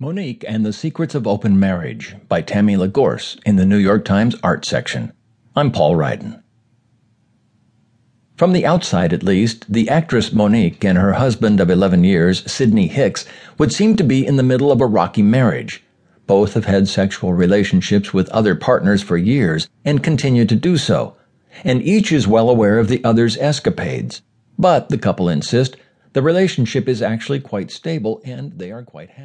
Monique and the Secrets of Open Marriage by Tammy La Gorce in the New York Times Art section. I'm Paul Ryden. From the outside, at least, the actress Monique and her husband of 11 years, Sidney Hicks, would seem to be in the middle of a rocky marriage. Both have had sexual relationships with other partners for years and continue to do so, and each is well aware of the other's escapades. But, the couple insist, the relationship is actually quite stable and they are quite happy.